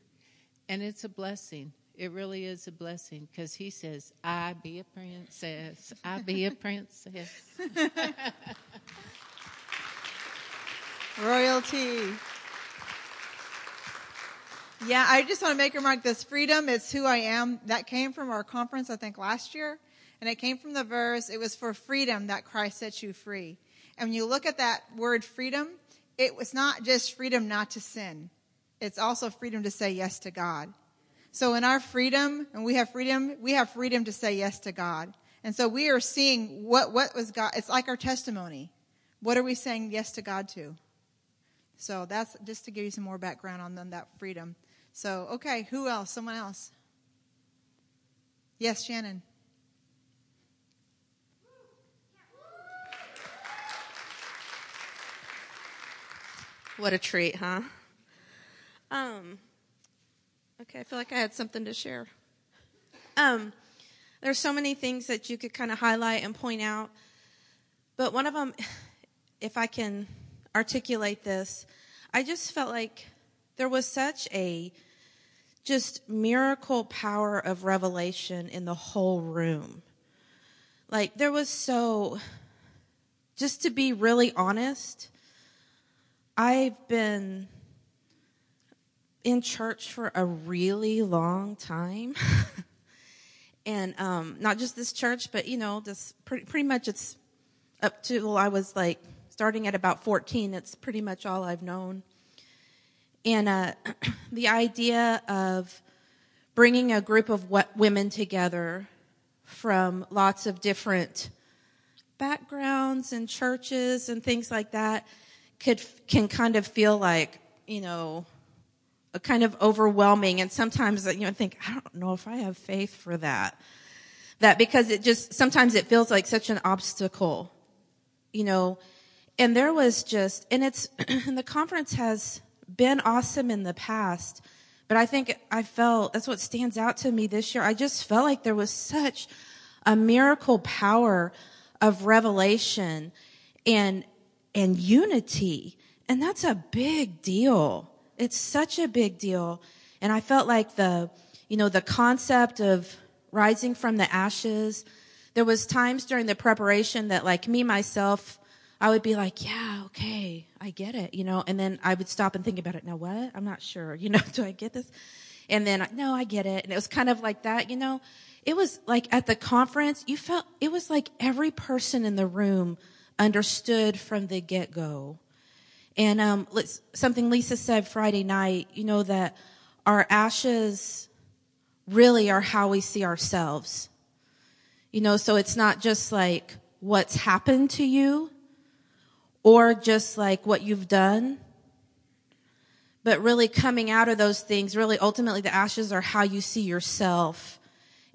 And it's a blessing. It really is a blessing because He says, I be a princess. I be a [laughs] princess. [laughs] [laughs] Royalty. Yeah, I just want to make a remark. This freedom is who I am. That came from our conference, I think, last year. And it came from the verse, it was for freedom that Christ sets you free. And when you look at that word freedom, it was not just freedom not to sin. It's also freedom to say yes to God. So in our freedom, and we have freedom, we have freedom to say yes to God. And so we are seeing what, what was God, it's like our testimony. What are we saying yes to God to? So that's just to give you some more background on that freedom. So, okay, who else? Someone else? Yes, Shannon. What a treat, huh? Um, okay, I feel like I had something to share. Um, there's so many things that you could kind of highlight and point out, but one of them, if I can articulate this, I just felt like there was such a just miracle power of revelation in the whole room. Like there was so, just to be really honest, I've been in church for a really long time. [laughs] and um, not just this church, but you know, this pretty, pretty much it's up to I was like starting at about 14. It's pretty much all I've known. And uh, [clears throat] the idea of bringing a group of women together from lots of different backgrounds and churches and things like that could can kind of feel like you know a kind of overwhelming. And sometimes you know think i don't know if i have faith for that. That because it just sometimes it feels like such an obstacle you know. And there was just and it's [clears throat] and the conference has been awesome in the past but i think i felt that's what stands out to me this year i just felt like there was such a miracle power of revelation and and unity. And that's a big deal. It's such a big deal. And I felt like the, you know, the concept of rising from the ashes, there was times during the preparation that like me, myself, I would be like, yeah, okay, I get it, you know, and then I would stop and think about it. Now what? I'm not sure, [laughs] you know, do I get this? And then, no, I get it. And it was kind of like that, you know, it was like at the conference, you felt, it was like every person in the room understood from the get go. And um, something Lisa said Friday night, you know, that our ashes really are how we see ourselves. You know, so it's not just like what's happened to you or just like what you've done, but really coming out of those things, really ultimately the ashes are how you see yourself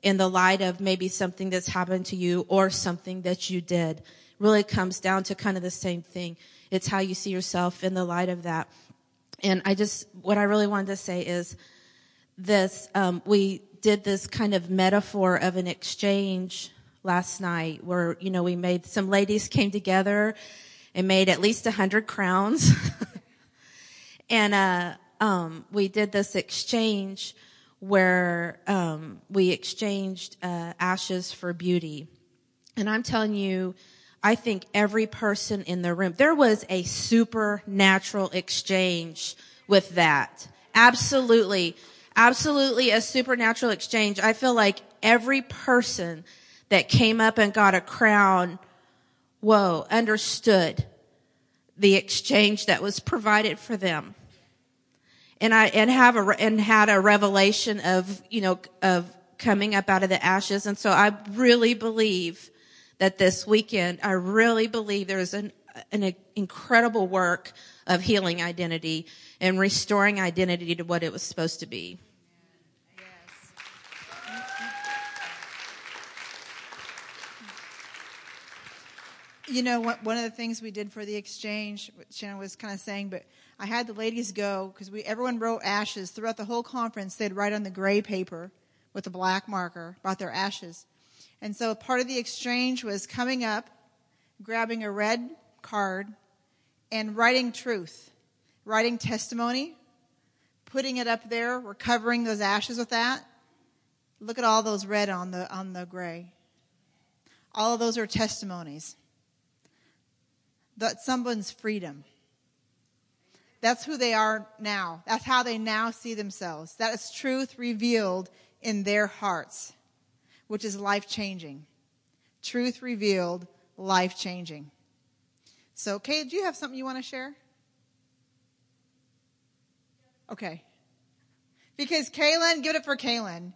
in the light of maybe something that's happened to you or something that you did really comes down to kind of the same thing. It's how you see yourself in the light of that. And I just, what I really wanted to say is this, um, we did this kind of metaphor of an exchange last night where, you know, we made, some ladies came together and made at least a hundred crowns. [laughs] and, uh, um, we did this exchange where, um, we exchanged, uh, ashes for beauty. And I'm telling you, I think every person in the room, there was a supernatural exchange with that. Absolutely. Absolutely a supernatural exchange. I feel like every person that came up and got a crown, whoa, understood the exchange that was provided for them. And I, and have a, and had a revelation of, you know, of coming up out of the ashes. And so I really believe that this weekend, I really believe there's an, an incredible work of healing identity and restoring identity to what it was supposed to be. You know, one of the things we did for the exchange, Shannon was kind of saying, but I had the ladies go because we everyone wrote ashes throughout the whole conference. They'd write on the gray paper with a black marker about their ashes, and so part of the exchange was coming up, grabbing a red card, and writing truth, writing testimony, putting it up there. We're covering those ashes with that. Look at all those red on the on the gray. All of those are testimonies. That someone's freedom. That's who they are now. That's how they now see themselves. That is truth revealed in their hearts, which is life changing. Truth revealed, life changing. So, Kay, do you have something you want to share? Okay. Because Kaylin, give it for Kaylin.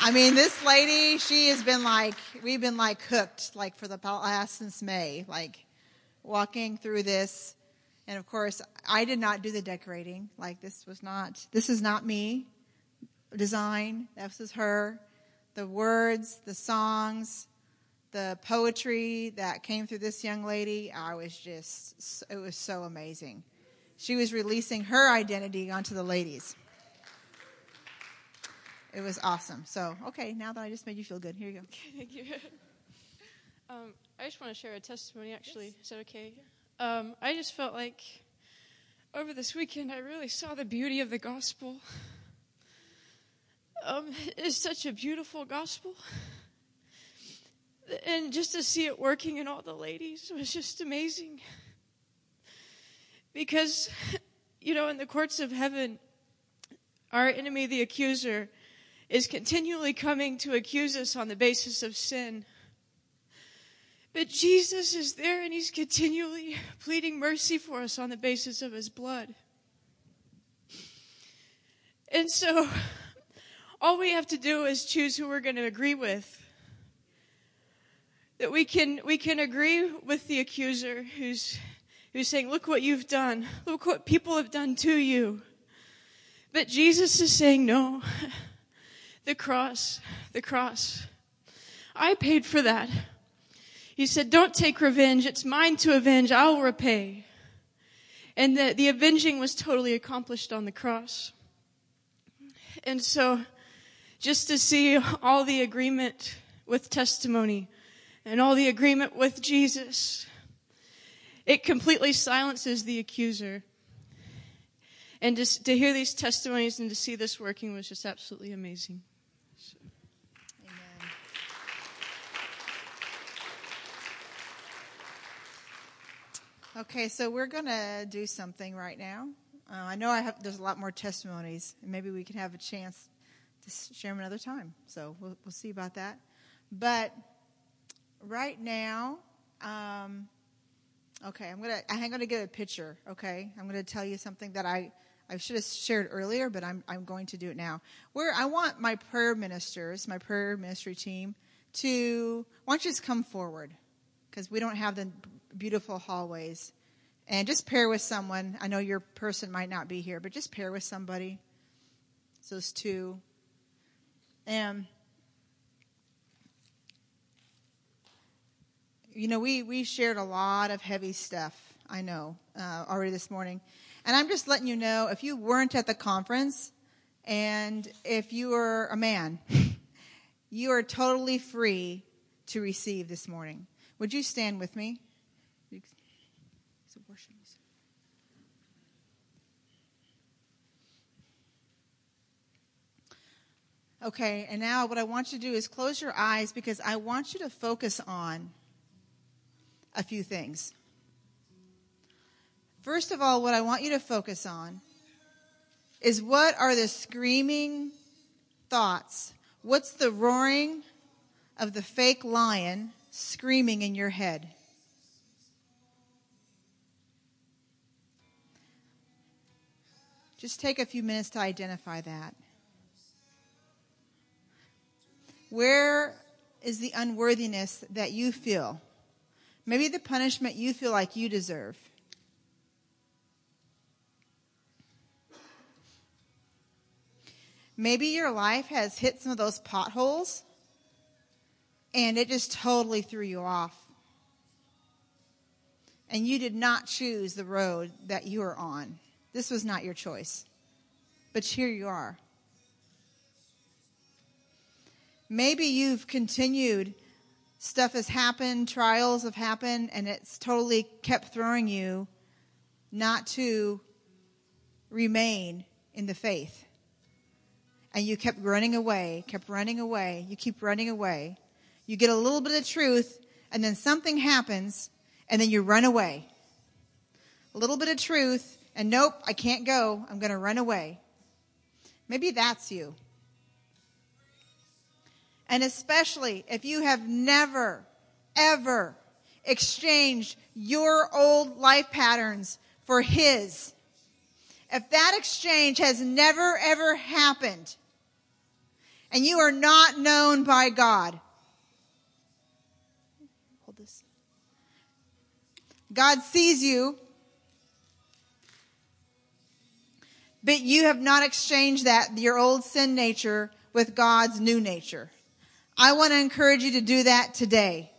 I mean, this lady, she has been like, we've been like hooked, like for the last uh, since May, like walking through this. And of course, I did not do the decorating. Like this was not, this is not me. Design, this is her. The words, the songs, the poetry that came through this young lady, I was just, it was so amazing. She was releasing her identity onto the ladies. It was awesome. So, okay, now that I just made you feel good, here you go. Okay, thank you. [laughs] Um, I just want to share a testimony, actually. Yes. Is that okay? Um, I just felt like over this weekend I really saw the beauty of the gospel. [laughs] Um, it's such a beautiful gospel. And just to see it working in all the ladies was just amazing. Because, [laughs] you know, in the courts of heaven, our enemy, the accuser, is continually coming to accuse us on the basis of sin. But Jesus is there and he's continually pleading mercy for us on the basis of his blood. And so all we have to do is choose who we're going to agree with. That we can we can agree with the accuser who's who's saying, "Look what you've done. Look what people have done to you." But Jesus is saying, "No. [laughs] The cross, the cross. I paid for that. He said, Don't take revenge. It's mine to avenge. I'll repay. And the, the avenging was totally accomplished on the cross. And so, just to see all the agreement with testimony and all the agreement with Jesus, it completely silences the accuser. And just to hear these testimonies and to see this working was just absolutely amazing. Okay, so we're going to do something right now. Uh, I know I have, there's a lot more testimonies, and maybe we can have a chance to share them another time. So we'll, we'll see about that. But right now, um, okay, I'm gonna I'm gonna give a picture. Okay, I'm gonna tell you something that I I should have shared earlier, but I'm I'm going to do it now. Where I want my prayer ministers, my prayer ministry team, to why don't you just come forward because we don't have the beautiful hallways. And just pair with someone. I know your person might not be here, but just pair with somebody. So it's two. And you know, we we shared a lot of heavy stuff. I know uh, already this morning, and I'm just letting you know if you weren't at the conference, and if you are a man, [laughs] you are totally free to receive this morning. Would you stand with me? Okay, and now what I want you to do is close your eyes because I want you to focus on a few things. First of all, what I want you to focus on is what are the screaming thoughts? What's the roaring of the fake lion screaming in your head? Just take a few minutes to identify that. Where is the unworthiness that you feel? Maybe the punishment you feel like you deserve. Maybe your life has hit some of those potholes and it just totally threw you off. And you did not choose the road that you are on. This was not your choice. But here you are. Maybe you've continued, stuff has happened, trials have happened, and it's totally kept throwing you not to remain in the faith. And you kept running away, kept running away, you keep running away. You get a little bit of truth, and then something happens, and then you run away. A little bit of truth, and nope, I can't go. I'm going to run away. Maybe that's you. And especially if you have never, ever exchanged your old life patterns for His. If that exchange has never, ever happened, and you are not known by God, hold this. God sees you, but you have not exchanged that, your old sin nature, with God's new nature. I want to encourage you to do that today.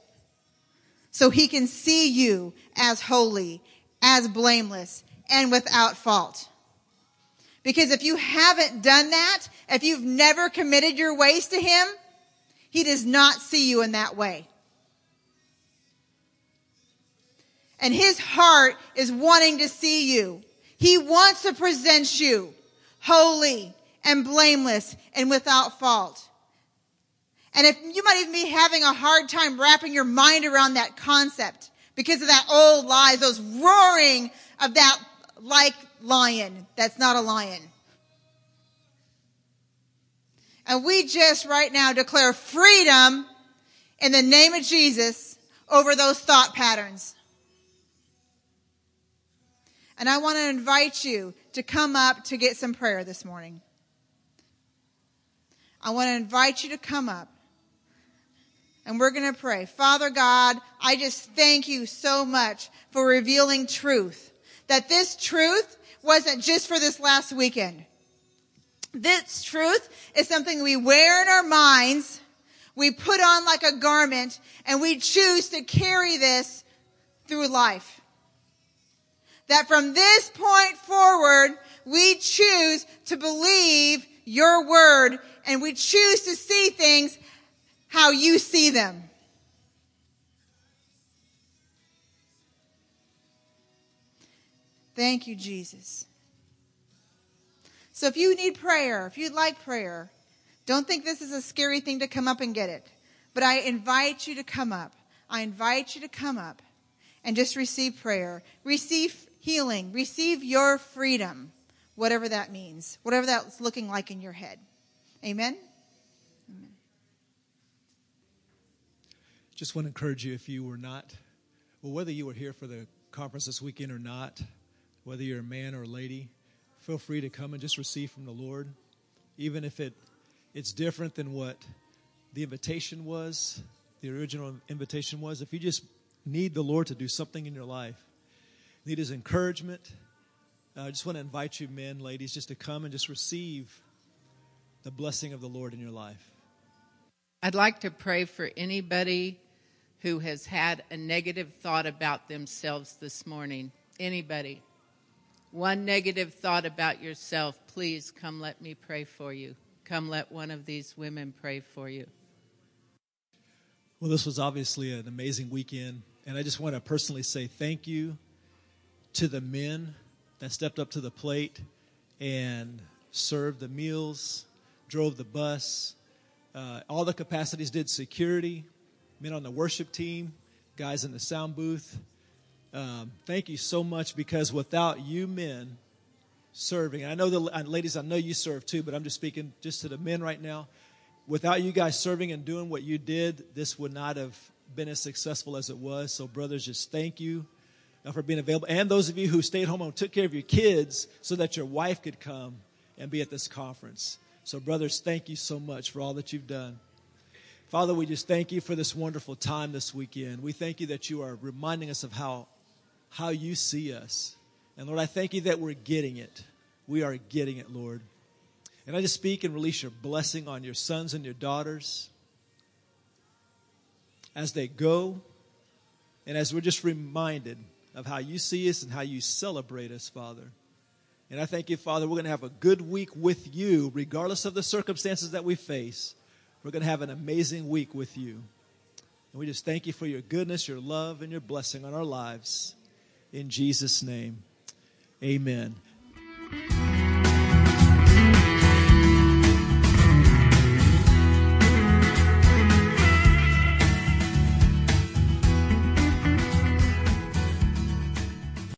So he can see you as holy, as blameless, and without fault. Because if you haven't done that, if you've never committed your ways to him, he does not see you in that way. And his heart is wanting to see you. He wants to present you holy and blameless and without fault. And if you might even be having a hard time wrapping your mind around that concept because of that old lies, those roaring of that like lion that's not a lion. And we just right now declare freedom in the name of Jesus over those thought patterns. And I want to invite you to come up to get some prayer this morning. I want to invite you to come up and we're going to pray. Father God, I just thank you so much for revealing truth. That this truth wasn't just for this last weekend. This truth is something we wear in our minds, we put on like a garment, and we choose to carry this through life. That from this point forward, we choose to believe your word and we choose to see things how you see them. Thank you, Jesus. So if you need prayer, if you'd like prayer, don't think this is a scary thing to come up and get it. But I invite you to come up. I invite you to come up and just receive prayer. Receive healing. Receive your freedom, whatever that means, whatever that's looking like in your head. Amen. Just want to encourage you if you were not, well, whether you were here for the conference this weekend or not, whether you're a man or a lady, feel free to come and just receive from the Lord, even if it it's different than what the invitation was, the original invitation was. If you just need the Lord to do something in your life, need His encouragement, uh, I just want to invite you, men, ladies, just to come and just receive the blessing of the Lord in your life. I'd like to pray for anybody who has had a negative thought about themselves this morning? Anybody? One negative thought about yourself, please come let me pray for you. Come let one of these women pray for you. Well, this was obviously an amazing weekend, and I just want to personally say thank you to the men that stepped up to the plate and served the meals, drove the bus, uh, all the capacities did security, men on the worship team, guys in the sound booth. Um, thank you so much because without you men serving, I know the ladies, I know you serve too, but I'm just speaking just to the men right now. Without you guys serving and doing what you did, this would not have been as successful as it was. So, brothers, just thank you uh, for being available. And those of you who stayed home and took care of your kids so that your wife could come and be at this conference. So, brothers, thank you so much for all that you've done. Father, we just thank you for this wonderful time this weekend. We thank you that you are reminding us of how, how you see us. And Lord, I thank you that we're getting it. We are getting it, Lord. And I just speak and release your blessing on your sons and your daughters. as they go, and as we're just reminded of how you see us and how you celebrate us, Father. And I thank you, Father, we're going to have a good week with you, regardless of the circumstances that we face. We're going to have an amazing week with you. And we just thank you for your goodness, your love, and your blessing on our lives. In Jesus' name, amen.